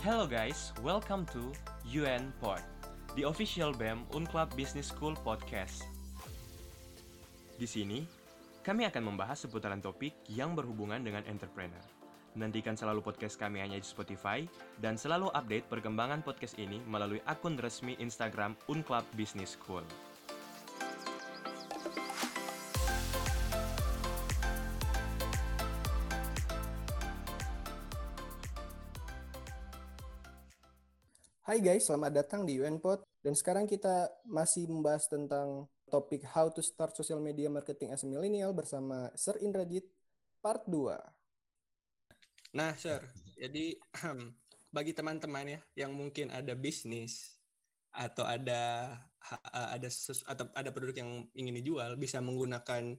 Hello guys, welcome to UN Pod, the official BEM Unclub Business School podcast. Di sini, kami akan membahas seputaran topik yang berhubungan dengan entrepreneur. Nantikan selalu podcast kami hanya di Spotify dan selalu update perkembangan podcast ini melalui akun resmi Instagram Unclub Business School. Hai guys, selamat datang di UNPod. Dan sekarang kita masih membahas tentang topik How to Start Social Media Marketing as a Millennial bersama Sir Indrajit part 2. Nah, Sir, jadi bagi teman-teman ya yang mungkin ada bisnis atau ada ada sesu, atau ada produk yang ingin dijual bisa menggunakan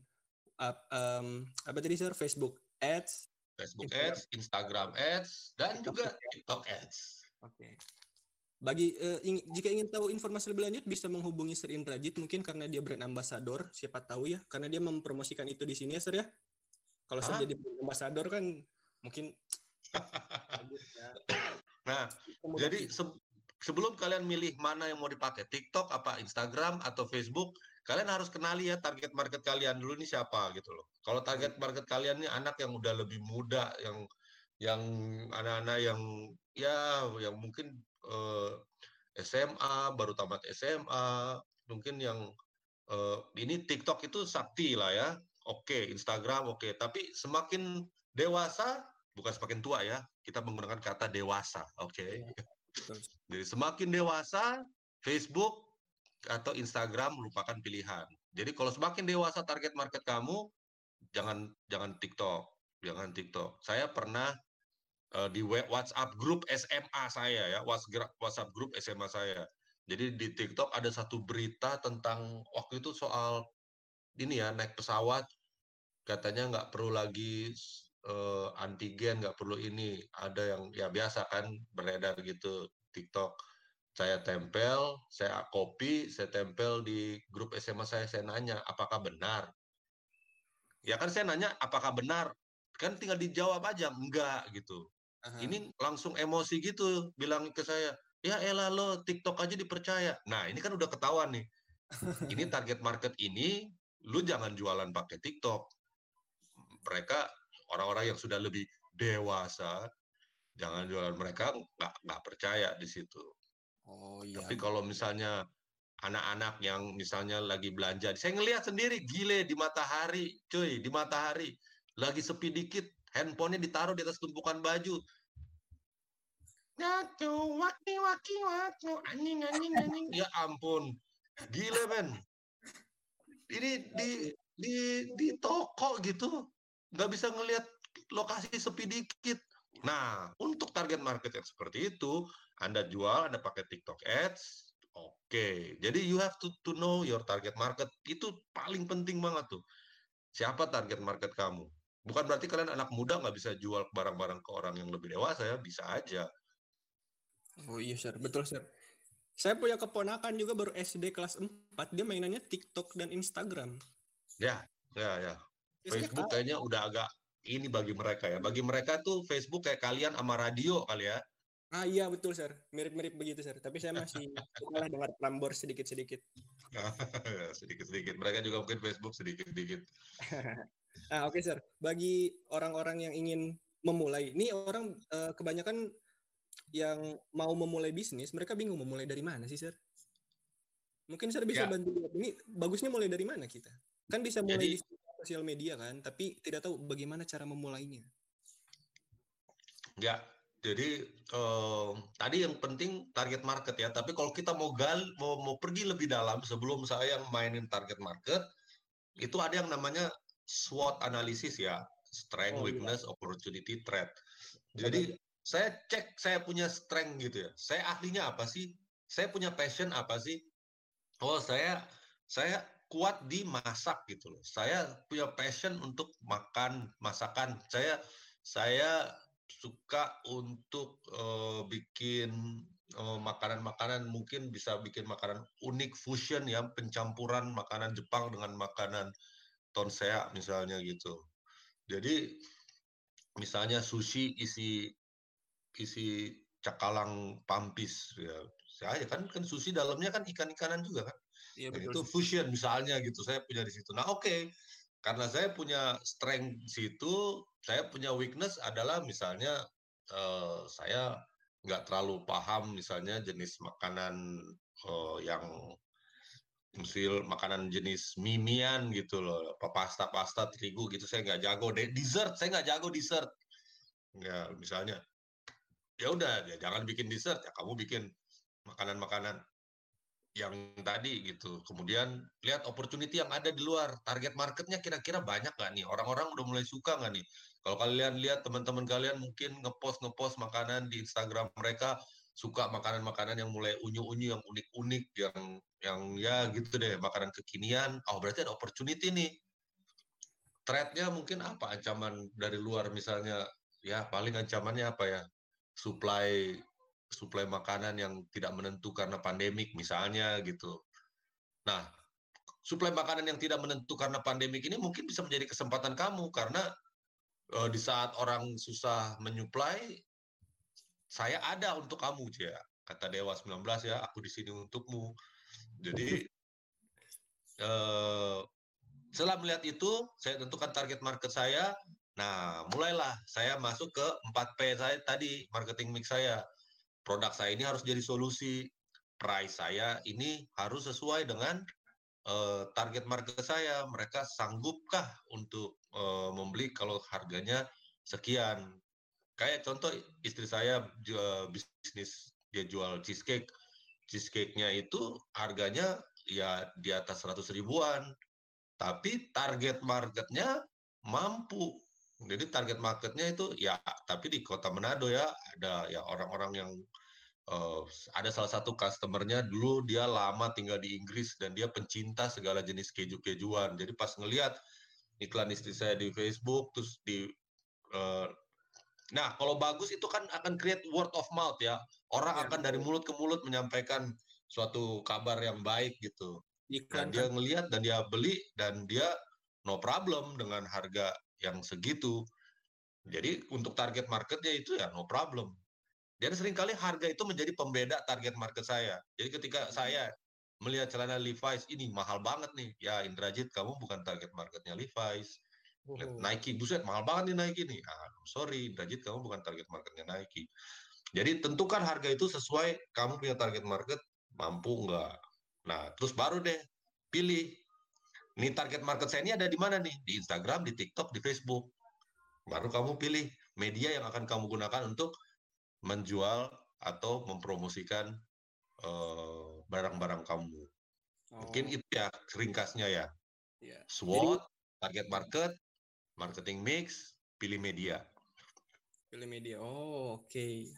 um, apa tadi Sir Facebook Ads, Facebook Ads, Instagram Ads, dan juga TikTok Ads. Oke. Okay. Bagi uh, ing, jika ingin tahu informasi lebih lanjut bisa menghubungi Sir Indrajit mungkin karena dia brand ambassador, siapa tahu ya, karena dia mempromosikan itu di sini ya Sir ya. Kalau saya jadi brand ambassador kan mungkin Nah, jadi se sebelum kalian milih mana yang mau dipakai, TikTok apa Instagram atau Facebook, kalian harus kenali ya target market kalian dulu nih siapa gitu loh. Kalau target market kalian nih anak yang udah lebih muda, yang yang anak-anak yang ya yang mungkin eh, SMA, baru tamat SMA, mungkin yang uh, ini TikTok itu sakti lah ya. Oke, Instagram oke, tapi semakin dewasa bukan semakin tua ya, kita menggunakan kata dewasa, oke. Okay? Iya, Jadi semakin dewasa, Facebook atau Instagram merupakan pilihan. Jadi kalau semakin dewasa target market kamu, jangan jangan TikTok, jangan TikTok. Saya pernah uh, di WhatsApp grup SMA saya ya, WhatsApp grup SMA saya. Jadi di TikTok ada satu berita tentang waktu itu soal ini ya naik pesawat katanya nggak perlu lagi uh, antigen nggak perlu ini. Ada yang ya biasa kan beredar gitu TikTok. Saya tempel saya copy saya tempel di grup SMA saya saya nanya apakah benar? Ya kan saya nanya apakah benar? Kan tinggal dijawab aja enggak gitu Aha. ini langsung emosi gitu bilang ke saya ya elah lo TikTok aja dipercaya nah ini kan udah ketahuan nih ini target market ini lu jangan jualan pakai TikTok mereka orang-orang yang sudah lebih dewasa jangan jualan mereka nggak nggak percaya di situ. Oh iya. Tapi kalau misalnya anak-anak yang misalnya lagi belanja, saya ngelihat sendiri gile di matahari, cuy di matahari lagi sepi dikit, handphonenya ditaruh di atas tumpukan baju. Ngaco, waki waki waki, anjing anjing anjing. Ya ampun, gile men. Ini di di di toko gitu nggak bisa ngelihat lokasi sepi dikit. Nah, untuk target market yang seperti itu, Anda jual, Anda pakai TikTok Ads, oke. Okay. Jadi you have to to know your target market. Itu paling penting banget tuh. Siapa target market kamu? Bukan berarti kalian anak muda nggak bisa jual barang-barang ke orang yang lebih dewasa ya, bisa aja. Oh iya, sir. Betul, sir. Saya punya keponakan juga baru SD kelas 4, dia mainannya TikTok dan Instagram. Ya, ya, ya. Facebook kayaknya udah agak ini bagi mereka ya. Bagi mereka tuh Facebook kayak kalian sama radio kali ya. Ah iya betul sir, mirip-mirip begitu sir. Tapi saya masih malah dengar Prambors sedikit-sedikit. sedikit-sedikit. Mereka juga mungkin Facebook sedikit-sedikit. nah oke okay, sir, bagi orang-orang yang ingin memulai, ini orang uh, kebanyakan yang mau memulai bisnis, mereka bingung memulai dari mana sih sir? Mungkin sir bisa ya. bantu. Ini bagusnya mulai dari mana kita? Kan bisa mulai Jadi, sosial media kan, tapi tidak tahu bagaimana cara memulainya. Ya, jadi eh, tadi yang penting target market ya. Tapi kalau kita mau gal, mau mau pergi lebih dalam sebelum saya mainin target market, itu ada yang namanya SWOT analisis ya, strength, oh, iya. weakness, iya. opportunity, threat. Jadi saya cek saya punya strength gitu ya. Saya ahlinya apa sih? Saya punya passion apa sih? Oh saya saya kuat di masak gitu loh. Saya punya passion untuk makan masakan. Saya saya suka untuk uh, bikin makanan-makanan uh, mungkin bisa bikin makanan unik fusion ya pencampuran makanan Jepang dengan makanan tonsea misalnya gitu. Jadi misalnya sushi isi isi cakalang pampis ya saya kan kan sushi dalamnya kan ikan-ikanan juga kan Iya Dan betul. itu fusion misalnya gitu saya punya di situ nah oke karena saya punya strength situ saya punya weakness adalah misalnya eh, saya nggak terlalu paham misalnya jenis makanan eh, yang misal makanan jenis mimian gitu loh apa pasta-pasta terigu gitu saya nggak jago De- dessert saya nggak jago dessert. Ya misalnya ya udah ya jangan bikin dessert ya kamu bikin makanan-makanan yang tadi gitu. Kemudian lihat opportunity yang ada di luar. Target marketnya kira-kira banyak nggak nih? Orang-orang udah mulai suka nggak nih? Kalau kalian lihat teman-teman kalian mungkin ngepost ngepost makanan di Instagram mereka suka makanan-makanan yang mulai unyu-unyu yang unik-unik yang yang ya gitu deh makanan kekinian. Oh berarti ada opportunity nih. Threatnya mungkin apa? Ancaman dari luar misalnya ya paling ancamannya apa ya? Supply supply makanan yang tidak menentu karena pandemik misalnya gitu. Nah supply makanan yang tidak menentu karena pandemik ini mungkin bisa menjadi kesempatan kamu karena eh, di saat orang susah menyuplai saya ada untuk kamu ya kata Dewa 19 ya aku di sini untukmu. Jadi eh, setelah melihat itu saya tentukan target market saya. Nah mulailah saya masuk ke 4P saya tadi marketing mix saya. Produk saya ini harus jadi solusi. Price saya ini harus sesuai dengan eh, target market saya. Mereka sanggupkah untuk eh, membeli kalau harganya sekian kayak contoh istri saya jual bisnis dia jual cheesecake. Cheesecake-nya itu harganya ya di atas 100 ribuan. Tapi target marketnya mampu. Jadi target marketnya itu ya tapi di kota Manado ya ada ya orang-orang yang eh, ada salah satu customernya dulu dia lama tinggal di Inggris dan dia pencinta segala jenis keju-kejuan. Jadi pas ngelihat iklan istri saya di Facebook terus di eh, Nah, kalau bagus itu kan akan create word of mouth ya. Orang Ya, akan dari mulut ke mulut menyampaikan suatu kabar yang baik gitu. Dan Iklan dia kan. ngelihat dan dia beli dan dia no problem dengan harga yang segitu. Jadi untuk target marketnya itu ya no problem. Dan sering kali harga itu menjadi pembeda target market saya. Jadi ketika saya melihat celana Levi's ini mahal banget nih, ya Indrajit kamu bukan target marketnya Levi's. Lihat. Nike, buset mahal banget nih Nike nih. Ah, sorry, Indrajit kamu bukan target marketnya Nike. Jadi tentukan harga itu sesuai kamu punya target market mampu nggak. Nah, terus baru deh pilih. Nih target market saya ini ada di mana nih? Di Instagram, di TikTok, di Facebook. Baru kamu pilih media yang akan kamu gunakan untuk menjual atau mempromosikan eh, barang-barang kamu. Mungkin Oh, itu ya ringkasnya ya. iya. SWOT, target market, marketing mix, pilih media. Pilih media. Oh, oke.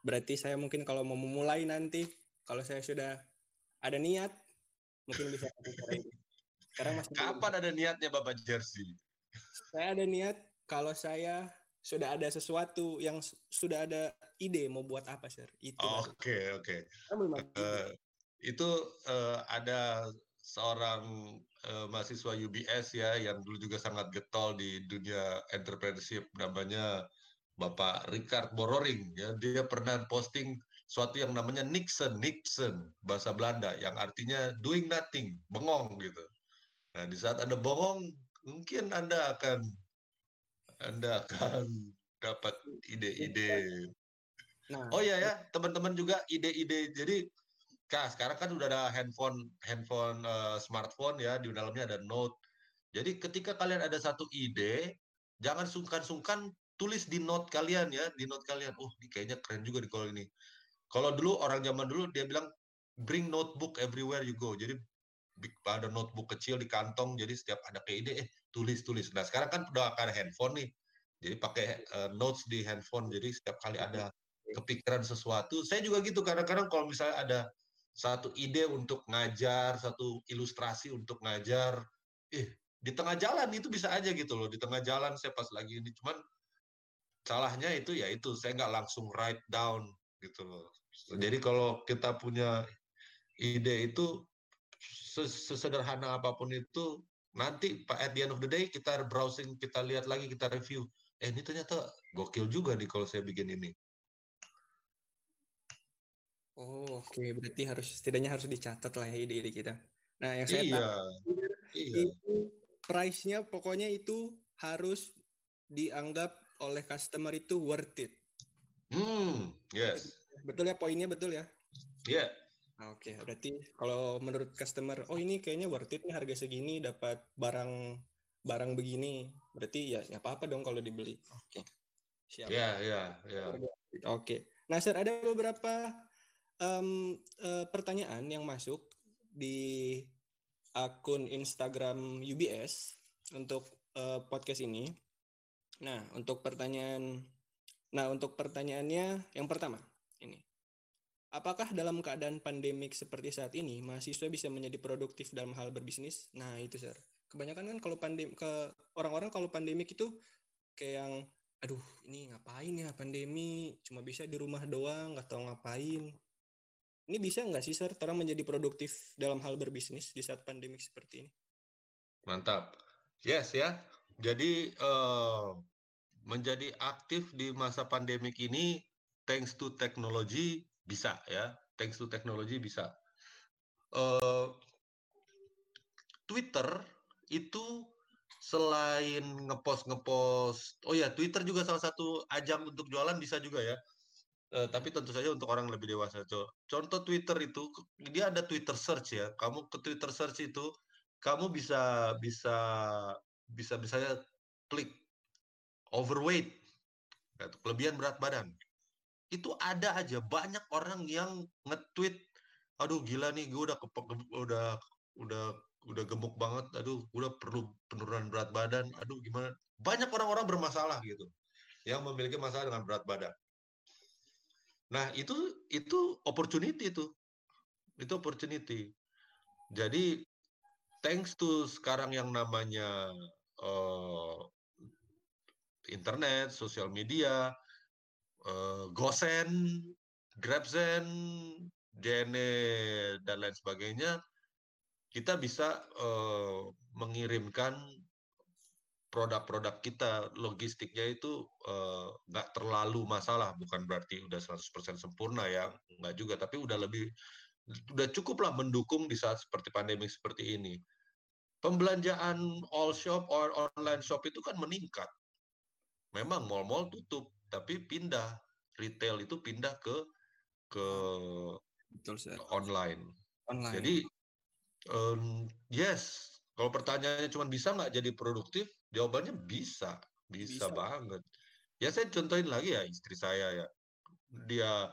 Berarti saya mungkin kalau mau memulai nanti, kalau saya sudah ada niat, mungkin bisa. Sekarang masih belum. Kapan ada niatnya Bapak Jersey? Saya ada niat kalau saya sudah ada sesuatu yang sudah ada ide mau buat apa, Sir. Itu. Oke, oke. Ada ide. Eh, itu eh, ada seorang eh, mahasiswa UBS ya yang dulu juga sangat getol di dunia entrepreneurship namanya Bapak Richard Bororing ya dia pernah posting suatu yang namanya Nixon Nixon bahasa Belanda yang artinya doing nothing bengong gitu. Nah di saat anda bengong mungkin anda akan anda akan dapat ide-ide Nah, Oh iya ya, teman-teman juga ide-ide. Jadi, Kak, sekarang kan udah ada handphone, handphone eh, smartphone ya, di dalamnya ada note. Jadi ketika kalian ada satu ide, jangan sungkan-sungkan tulis di note kalian ya, di note kalian. Oh, ini kayaknya keren juga di kalau ini. Kalau dulu orang zaman dulu dia bilang bring notebook everywhere you go. Jadi ada notebook kecil di kantong. Jadi setiap ada kayak ide, eh tulis tulis. Nah sekarang kan udah ada handphone nih. Jadi pakai eh, notes di handphone. Jadi setiap kali ada kepikiran sesuatu. Saya juga gitu kadang-kadang kalau misalnya ada satu ide untuk ngajar, satu ilustrasi untuk ngajar, eh di tengah jalan itu bisa aja gitu loh. Di tengah jalan saya pas lagi ini cuman salahnya itu ya itu saya nggak langsung write down gitu loh. Jadi kalau kita punya ide itu ses- sesederhana apa pun itu nanti Pak at the end of the day kita browsing, kita lihat lagi, kita review. Eh ini ternyata gokil juga nih kalau saya bikin ini. Oh, oke. Okay. Berarti harus setidaknya harus dicatat lah ya ide-ide kita. Nah, yang saya iya. tahu iya. itu price-nya pokoknya itu harus dianggap oleh customer itu worth it. Hmm, yes. Betul ya poinnya betul ya? Iya. Yeah. Oke, okay, berarti kalau menurut customer, oh ini kayaknya worth it nih harga segini dapat barang barang begini, berarti ya nggak apa-apa dong kalau dibeli. Oke. Okay. Siap. Iya, iya, iya. Oke. Nah, Sir, ada beberapa um, uh, pertanyaan yang masuk di akun Instagram UBS untuk uh, podcast ini. Nah, untuk pertanyaan Nah, untuk pertanyaannya yang pertama ini. Apakah dalam keadaan pandemik seperti saat ini mahasiswa bisa menjadi produktif dalam hal berbisnis? Nah, itu, Sir. Kebanyakan kan kalau pandemi ke orang-orang kalau pandemik itu kayak yang aduh, ini ngapain ya pandemi, cuma bisa di rumah doang, nggak tahu ngapain. Ini bisa nggak sih, Sir, orang menjadi produktif dalam hal berbisnis di saat pandemik seperti ini? Mantap. Yes ya. Jadi uh, menjadi aktif di masa pandemik ini thanks to teknologi bisa ya thanks to teknologi bisa uh, Twitter itu selain ngepost ngepost oh ya Twitter juga salah satu ajang untuk jualan bisa juga ya uh, tapi tentu saja untuk orang lebih dewasa contoh Twitter itu dia ada Twitter search ya. Kamu ke Twitter search itu kamu bisa bisa bisa bisa klik overweight kelebihan berat badan. Itu ada aja banyak orang yang nge-tweet aduh gila nih gue udah kepek udah udah udah gemuk banget aduh udah perlu penurunan berat badan aduh gimana? Banyak orang-orang bermasalah gitu yang memiliki masalah dengan berat badan nah itu itu opportunity itu. Itu opportunity. Jadi thanks to sekarang yang namanya uh, internet sosial media uh, Gosen, Grabzen, Jene dan lain sebagainya, kita bisa uh, mengirimkan produk-produk kita logistiknya itu nggak uh, terlalu masalah. Bukan berarti udah 100% sempurna ya nggak juga. Tapi udah lebih udah cukuplah mendukung di saat seperti pandemi seperti ini. Pembelanjaan all shop or online shop itu kan meningkat. Memang mall-mall tutup tapi pindah. Retail itu pindah ke ke Betul, online. online. Jadi um, yes, kalau pertanyaannya cuma bisa nggak jadi produktif, jawabannya bisa, bisa, bisa, banget. Ya saya contohin lagi ya istri saya ya, dia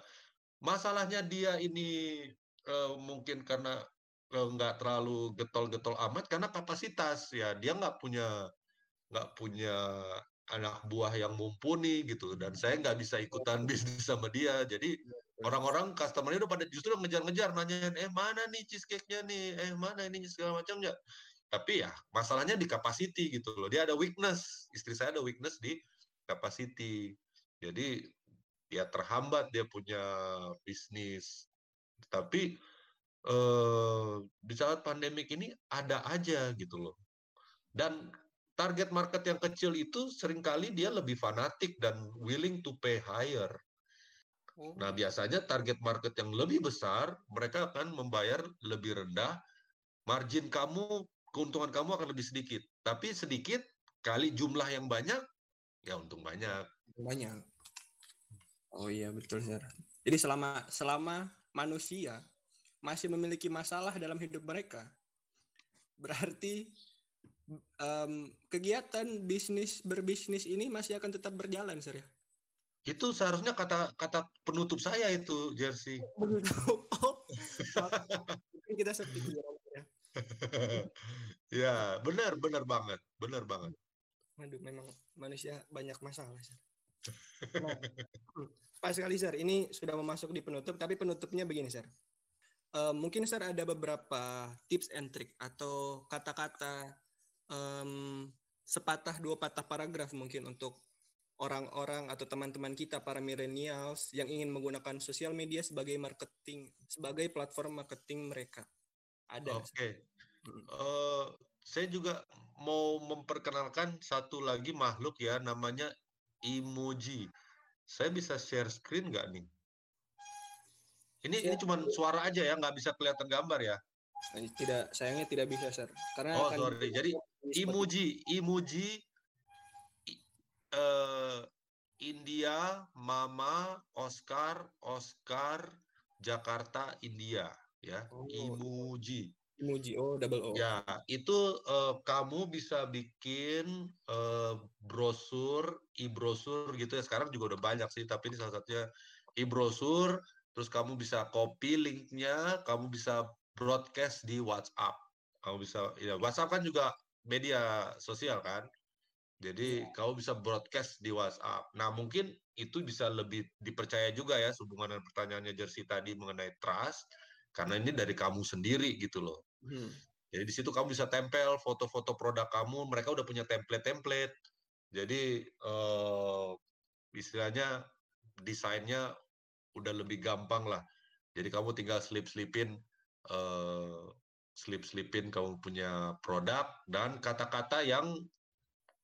masalahnya dia ini uh, mungkin karena uh, nggak terlalu getol-getol amat karena kapasitas ya. Dia nggak punya nggak punya anak buah yang mumpuni gitu. Dan saya nggak bisa ikutan bisnis sama dia. Jadi orang-orang customernya udah pada justru ngejar-ngejar nanyain eh mana nih cheesecake-nya nih? Eh mana ini segala macamnya tapi ya masalahnya di capacity gitu loh dia ada weakness istri saya ada weakness di capacity jadi ya terhambat dia punya bisnis tapi eh, di saat pandemik ini ada aja gitu loh dan target market yang kecil itu sering kali dia lebih fanatik dan willing to pay higher. Oh. Nah, biasanya target market yang lebih besar, mereka akan membayar lebih rendah. Margin kamu, keuntungan kamu akan lebih sedikit. Tapi sedikit kali jumlah yang banyak, ya untung banyak. Banyak. Oh iya, betul, Sir. Jadi selama selama manusia masih memiliki masalah dalam hidup mereka, berarti um, kegiatan bisnis berbisnis ini masih akan tetap berjalan, sir ya? Itu seharusnya kata kata penutup saya itu, Jersey. Oh, kita seperti ya. benar, benar banget, benar banget. Aduh, memang manusia banyak masalah, sir. Nah, pas sekali, sir. Ini sudah memasuk di penutup, tapi penutupnya begini, sir. Uh, mungkin, sir, ada beberapa tips and trick atau kata-kata um, sepatah dua patah paragraf mungkin untuk orang-orang atau teman-teman kita para millennials yang ingin menggunakan sosial media sebagai marketing sebagai platform marketing mereka ada oke okay. uh, saya juga mau memperkenalkan satu lagi makhluk ya namanya emoji saya bisa share screen nggak nih Ini ini cuma suara aja ya, nggak bisa kelihatan gambar ya. Tidak, sayangnya tidak bisa, Sir. Karena oh, sorry. Jadi emoji, emoji uh, India, Mama, Oscar, Oscar, Jakarta, India, ya, oh. emoji. Emoji, oh double O. Ya, itu uh, kamu bisa bikin uh, brosur, e-brosur gitu ya. Sekarang juga udah banyak sih, tapi ini salah satunya e-brosur. Terus kamu bisa copy linknya, kamu bisa broadcast di WhatsApp. Kamu bisa, ya WhatsApp kan juga media sosial kan. Jadi ya. kamu bisa broadcast di WhatsApp. Nah mungkin itu bisa lebih dipercaya juga ya hubungan dengan pertanyaannya Jersey tadi mengenai trust karena ini dari kamu sendiri gitu loh. Hmm. Jadi di situ kamu bisa tempel foto-foto produk kamu. Mereka udah punya template-template. Jadi uh, istilahnya desainnya udah lebih gampang lah. Jadi kamu tinggal slip-slipin uh, slip-slipin kamu punya produk dan kata-kata yang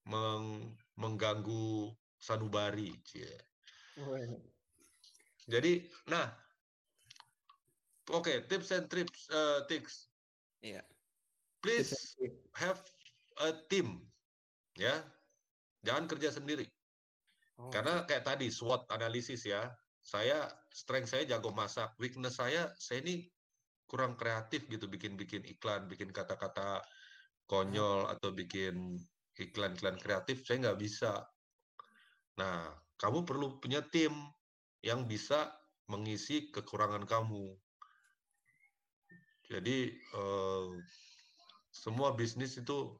meng, mengganggu sanubari. Oh, iya. Jadi, nah, okay, tips and trips, uh, tips. Iya. Yeah. Please have a team, ya. Jangan kerja sendiri. Oh, Karena kayak tadi SWOT analisis ya. Saya strength saya jago masak, weakness saya saya ini kurang kreatif gitu bikin-bikin iklan, bikin kata-kata konyol atau bikin iklan-iklan kreatif saya nggak bisa. Nah, kamu perlu punya tim yang bisa mengisi kekurangan kamu. Jadi eh, semua bisnis itu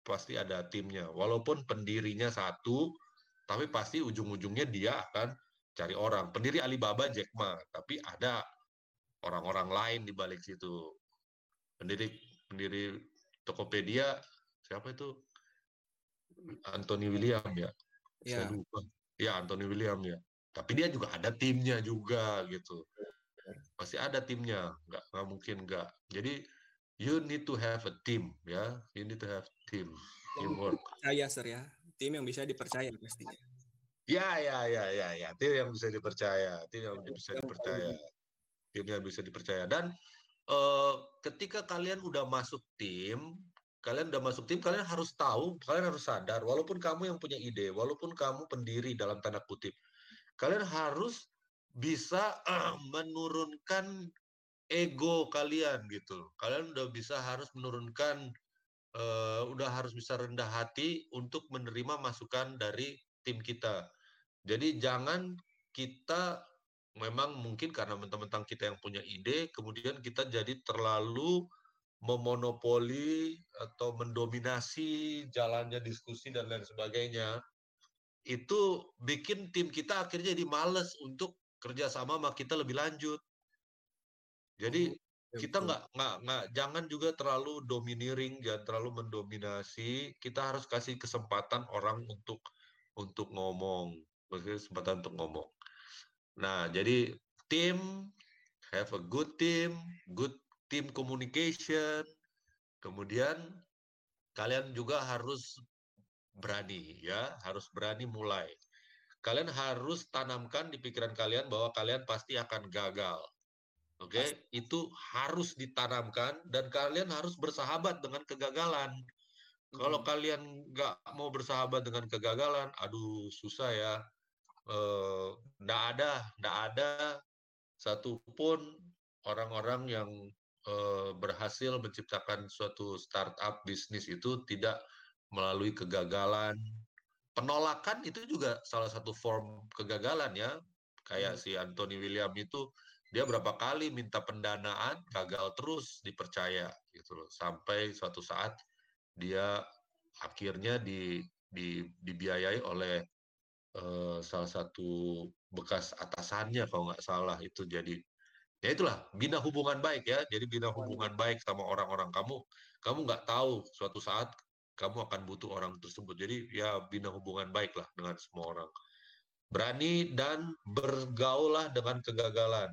pasti ada timnya. Walaupun pendirinya satu, tapi pasti ujung-ujungnya dia akan cari orang. Pendiri Alibaba Jack Ma, tapi ada orang-orang lain di balik situ. Pendiri pendiri Tokopedia siapa itu? Anthony William ya. ya. Saya lupa. Ya Anthony William ya. Tapi dia juga ada timnya juga gitu. Pasti ada timnya, nggak nggak mungkin nggak. Jadi you need to have a team ya. You need to have team, teamwork. Saya sir ya, tim yang bisa dipercaya pastinya. Ya ya ya ya ya, tim yang bisa dipercaya, tim yang bisa dipercaya, tim yang bisa dipercaya. Dan uh, ketika kalian udah masuk tim, kalian udah masuk tim, kalian harus tahu, kalian harus sadar, walaupun kamu yang punya ide, walaupun kamu pendiri dalam tanda kutip, kalian harus bisa uh, menurunkan ego kalian gitu. Kalian udah bisa harus menurunkan, uh, udah harus bisa rendah hati untuk menerima masukan dari tim kita. Jadi jangan kita memang mungkin karena mentang-mentang kita yang punya ide, kemudian kita jadi terlalu memonopoli atau mendominasi jalannya diskusi dan lain sebagainya, itu bikin tim kita akhirnya jadi males untuk kerjasama sama kita lebih lanjut. Jadi oh, kita nggak nggak nggak jangan juga terlalu domineering, jangan terlalu mendominasi. Kita harus kasih kesempatan orang untuk untuk ngomong, kesempatan untuk ngomong. Nah, jadi tim have a good team, good tim communication, kemudian kalian juga harus berani ya, harus berani mulai. Kalian harus tanamkan di pikiran kalian bahwa kalian pasti akan gagal. Oke, okay? itu harus ditanamkan dan kalian harus bersahabat dengan kegagalan. Hmm. Kalau kalian nggak mau bersahabat dengan kegagalan, aduh susah ya. Nggak uh, ada, nggak ada satupun orang-orang yang Eh, berhasil menciptakan suatu startup bisnis itu tidak melalui kegagalan. Penolakan itu juga salah satu form kegagalan ya. Kayak hmm. si Anthony William itu dia berapa kali minta pendanaan gagal terus dipercaya gitu loh. Sampai suatu saat dia akhirnya di, di dibiayai oleh uh, salah satu bekas atasannya kalau nggak salah itu jadi ya itulah bina hubungan baik ya jadi bina hubungan baik sama orang-orang kamu kamu nggak tahu suatu saat kamu akan butuh orang tersebut jadi ya bina hubungan baik lah dengan semua orang berani dan bergaullah dengan kegagalan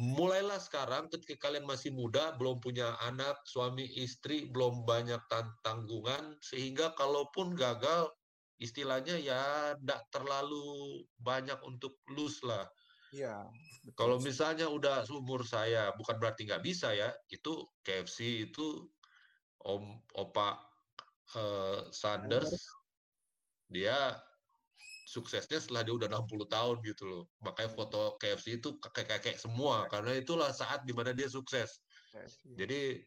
mulailah sekarang ketika kalian masih muda belum punya anak suami istri belum banyak tanggungan sehingga kalaupun gagal istilahnya ya tidak terlalu banyak untuk lose lah Iya. Kalau misalnya udah seumur saya, bukan berarti nggak bisa ya. Itu KFC itu Om Opa uh, Sanders, dia suksesnya setelah dia udah 60 tahun gitu loh. Makanya foto KFC itu kakek-kakek semua karena itulah saat di mana dia sukses. Jadi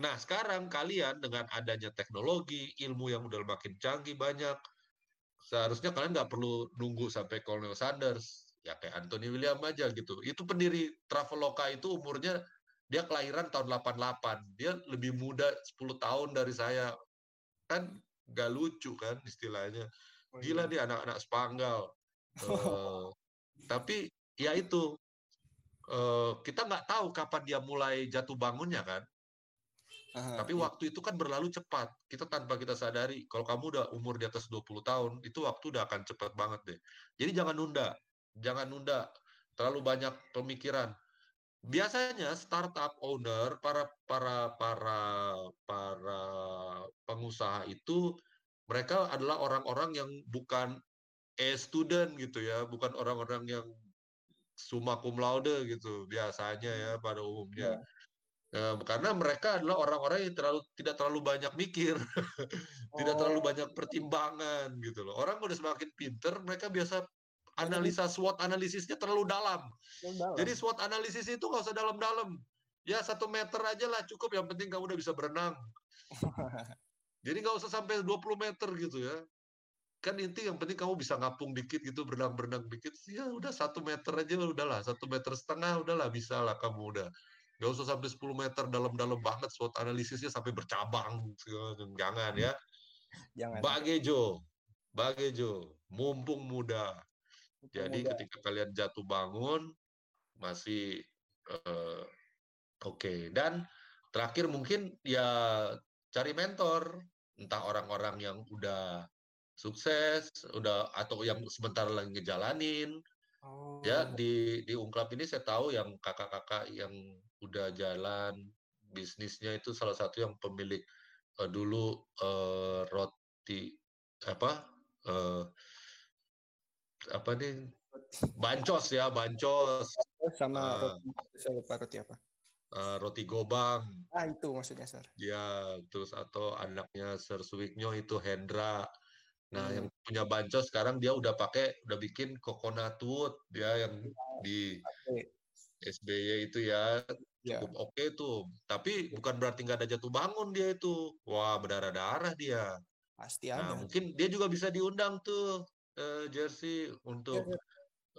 nah sekarang kalian dengan adanya teknologi, ilmu yang udah makin canggih banyak, seharusnya kalian nggak perlu nunggu sampai Colonel Sanders ya kayak Anthony William aja gitu. Itu pendiri Traveloka itu umurnya dia kelahiran tahun 88. Dia lebih muda 10 tahun dari saya. Kan gak lucu kan istilahnya. Oh, Gila nih anak-anak Spanggal. uh, tapi ya itu uh, kita nggak tahu kapan dia mulai jatuh bangunnya kan. Aha, Tapi iya. waktu itu kan berlalu cepat. Kita tanpa kita sadari, kalau kamu udah umur di atas 20 tahun, itu waktu udah akan cepat banget deh. Jadi jangan nunda. Jangan nunda. Terlalu banyak pemikiran. Biasanya startup owner, para para para para pengusaha itu mereka adalah orang-orang yang bukan e student gitu ya, bukan orang-orang yang summa cum laude gitu biasanya ya pada umumnya. Yeah. Ya, karena mereka adalah orang-orang yang terlalu tidak terlalu banyak mikir, tidak terlalu oh. banyak pertimbangan gitu loh. Orang udah semakin pinter, mereka biasa analisa SWOT analisisnya terlalu dalam. dalam. Jadi SWOT analisis itu nggak usah dalam-dalam. Ya satu meter aja lah cukup. Yang penting kamu udah bisa berenang. Jadi nggak usah sampai 20 meter gitu ya. Kan inti yang penting kamu bisa ngapung dikit gitu, berenang-berenang dikit. Ya udah satu meter aja udahlah, satu meter setengah udahlah bisa lah kamu udah. Gak usah sampai 10 meter dalam-dalam banget SWOT analisisnya sampai bercabang. Jangan ya. Jangan. Bagejo. Bagejo. Mumpung muda. Jadi muda. ketika kalian jatuh bangun, masih uh, oke. Okay. Dan terakhir mungkin ya cari mentor. Entah orang-orang yang udah sukses, udah atau yang sebentar lagi ngejalanin. Oh. Ya di di ungkap ini saya tahu yang kakak-kakak yang udah jalan bisnisnya itu salah satu yang pemilik uh, dulu uh, roti apa uh, apa nih bancos ya bancos sama uh, roti saya lupa roti apa uh, roti gobang ah itu maksudnya sir ya terus atau anaknya Sir Suwiknyo itu Hendra nah hmm. yang punya bancos sekarang dia udah pakai udah bikin coconut wood dia yang iya, di SBY itu ya yeah. cukup oke okay tuh. Tapi bukan berarti nggak ada jatuh bangun dia itu. Wah berdarah-darah dia. Pasti nah, ada. mungkin dia juga bisa diundang tuh uh, Jersey untuk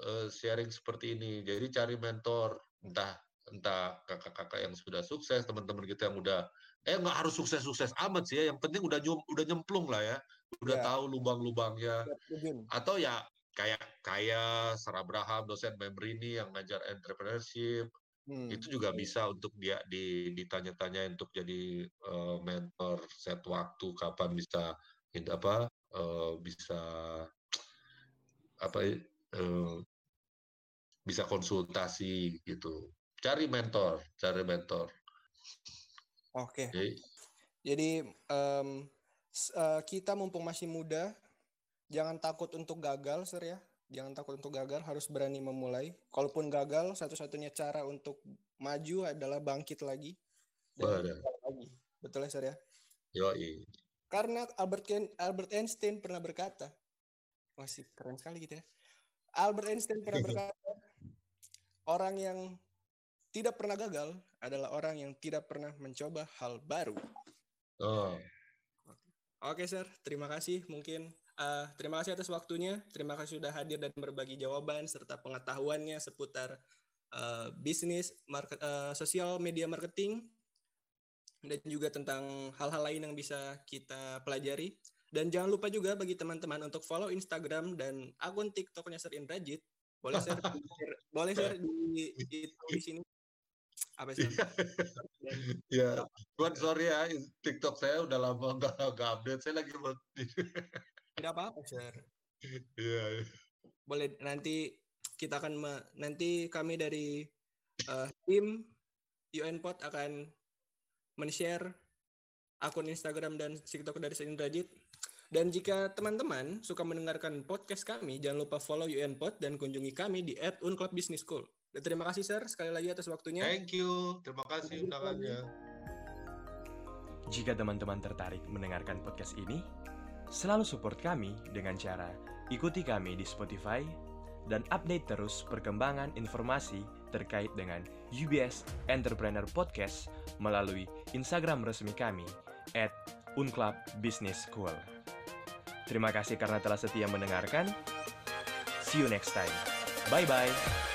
uh, sharing seperti ini. Jadi cari mentor, entah entah kakak-kakak yang sudah sukses, teman-teman kita yang udah eh nggak harus sukses-sukses amat sih ya. Yang penting udah nyum, udah nyemplung lah ya. Udah yeah. tahu lubang-lubangnya. Atau ya kayak kayak Sarah Abraham dosen ini yang ngajar entrepreneurship hmm. itu juga bisa untuk dia di, ditanya-tanya untuk jadi uh, mentor set waktu kapan bisa apa uh, bisa apa uh, bisa konsultasi gitu cari mentor cari mentor oke okay. jadi um, uh, kita mumpung masih muda jangan takut untuk gagal, Sir ya. Jangan takut untuk gagal, harus berani memulai. Kalaupun gagal, satu-satunya cara untuk maju adalah bangkit lagi. Dan lagi. Betul ya, Sir ya? Yoi. Karena Albert, Albert Einstein pernah berkata, masih keren sekali gitu ya. Albert Einstein pernah berkata, orang yang tidak pernah gagal adalah orang yang tidak pernah mencoba hal baru. Oh. Oke, Sir. Terima kasih. Mungkin Uh, terima kasih atas waktunya. Terima kasih sudah hadir dan berbagi jawaban serta pengetahuannya seputar uh, bisnis, market, uh, sosial media marketing, dan juga tentang hal-hal lain yang bisa kita pelajari. Dan jangan lupa juga bagi teman-teman untuk follow Instagram dan akun TikToknya Sir Indrajit. Boleh share, boleh share di, di, di sini apa sih? ya, buat sorry ya, TikTok saya udah lama nggak update. Saya lagi buat tidak apa-apa, Sir. Iya. yeah. Boleh nanti kita akan me- nanti kami dari uh, tim UNPod akan men-share akun Instagram dan TikTok dari Indrajit. Dan jika teman-teman suka mendengarkan podcast kami, jangan lupa follow UNPod dan kunjungi kami di @unclubbusiness school. Dan terima kasih Sir sekali lagi atas waktunya. Thank you. Terima kasih undangannya. Jika teman-teman tertarik mendengarkan podcast ini, selalu support kami dengan cara ikuti kami di Spotify dan update terus perkembangan informasi terkait dengan UBS Entrepreneur Podcast melalui Instagram resmi kami at Unclub Business School. Terima kasih karena telah setia mendengarkan. See you next time. Bye-bye.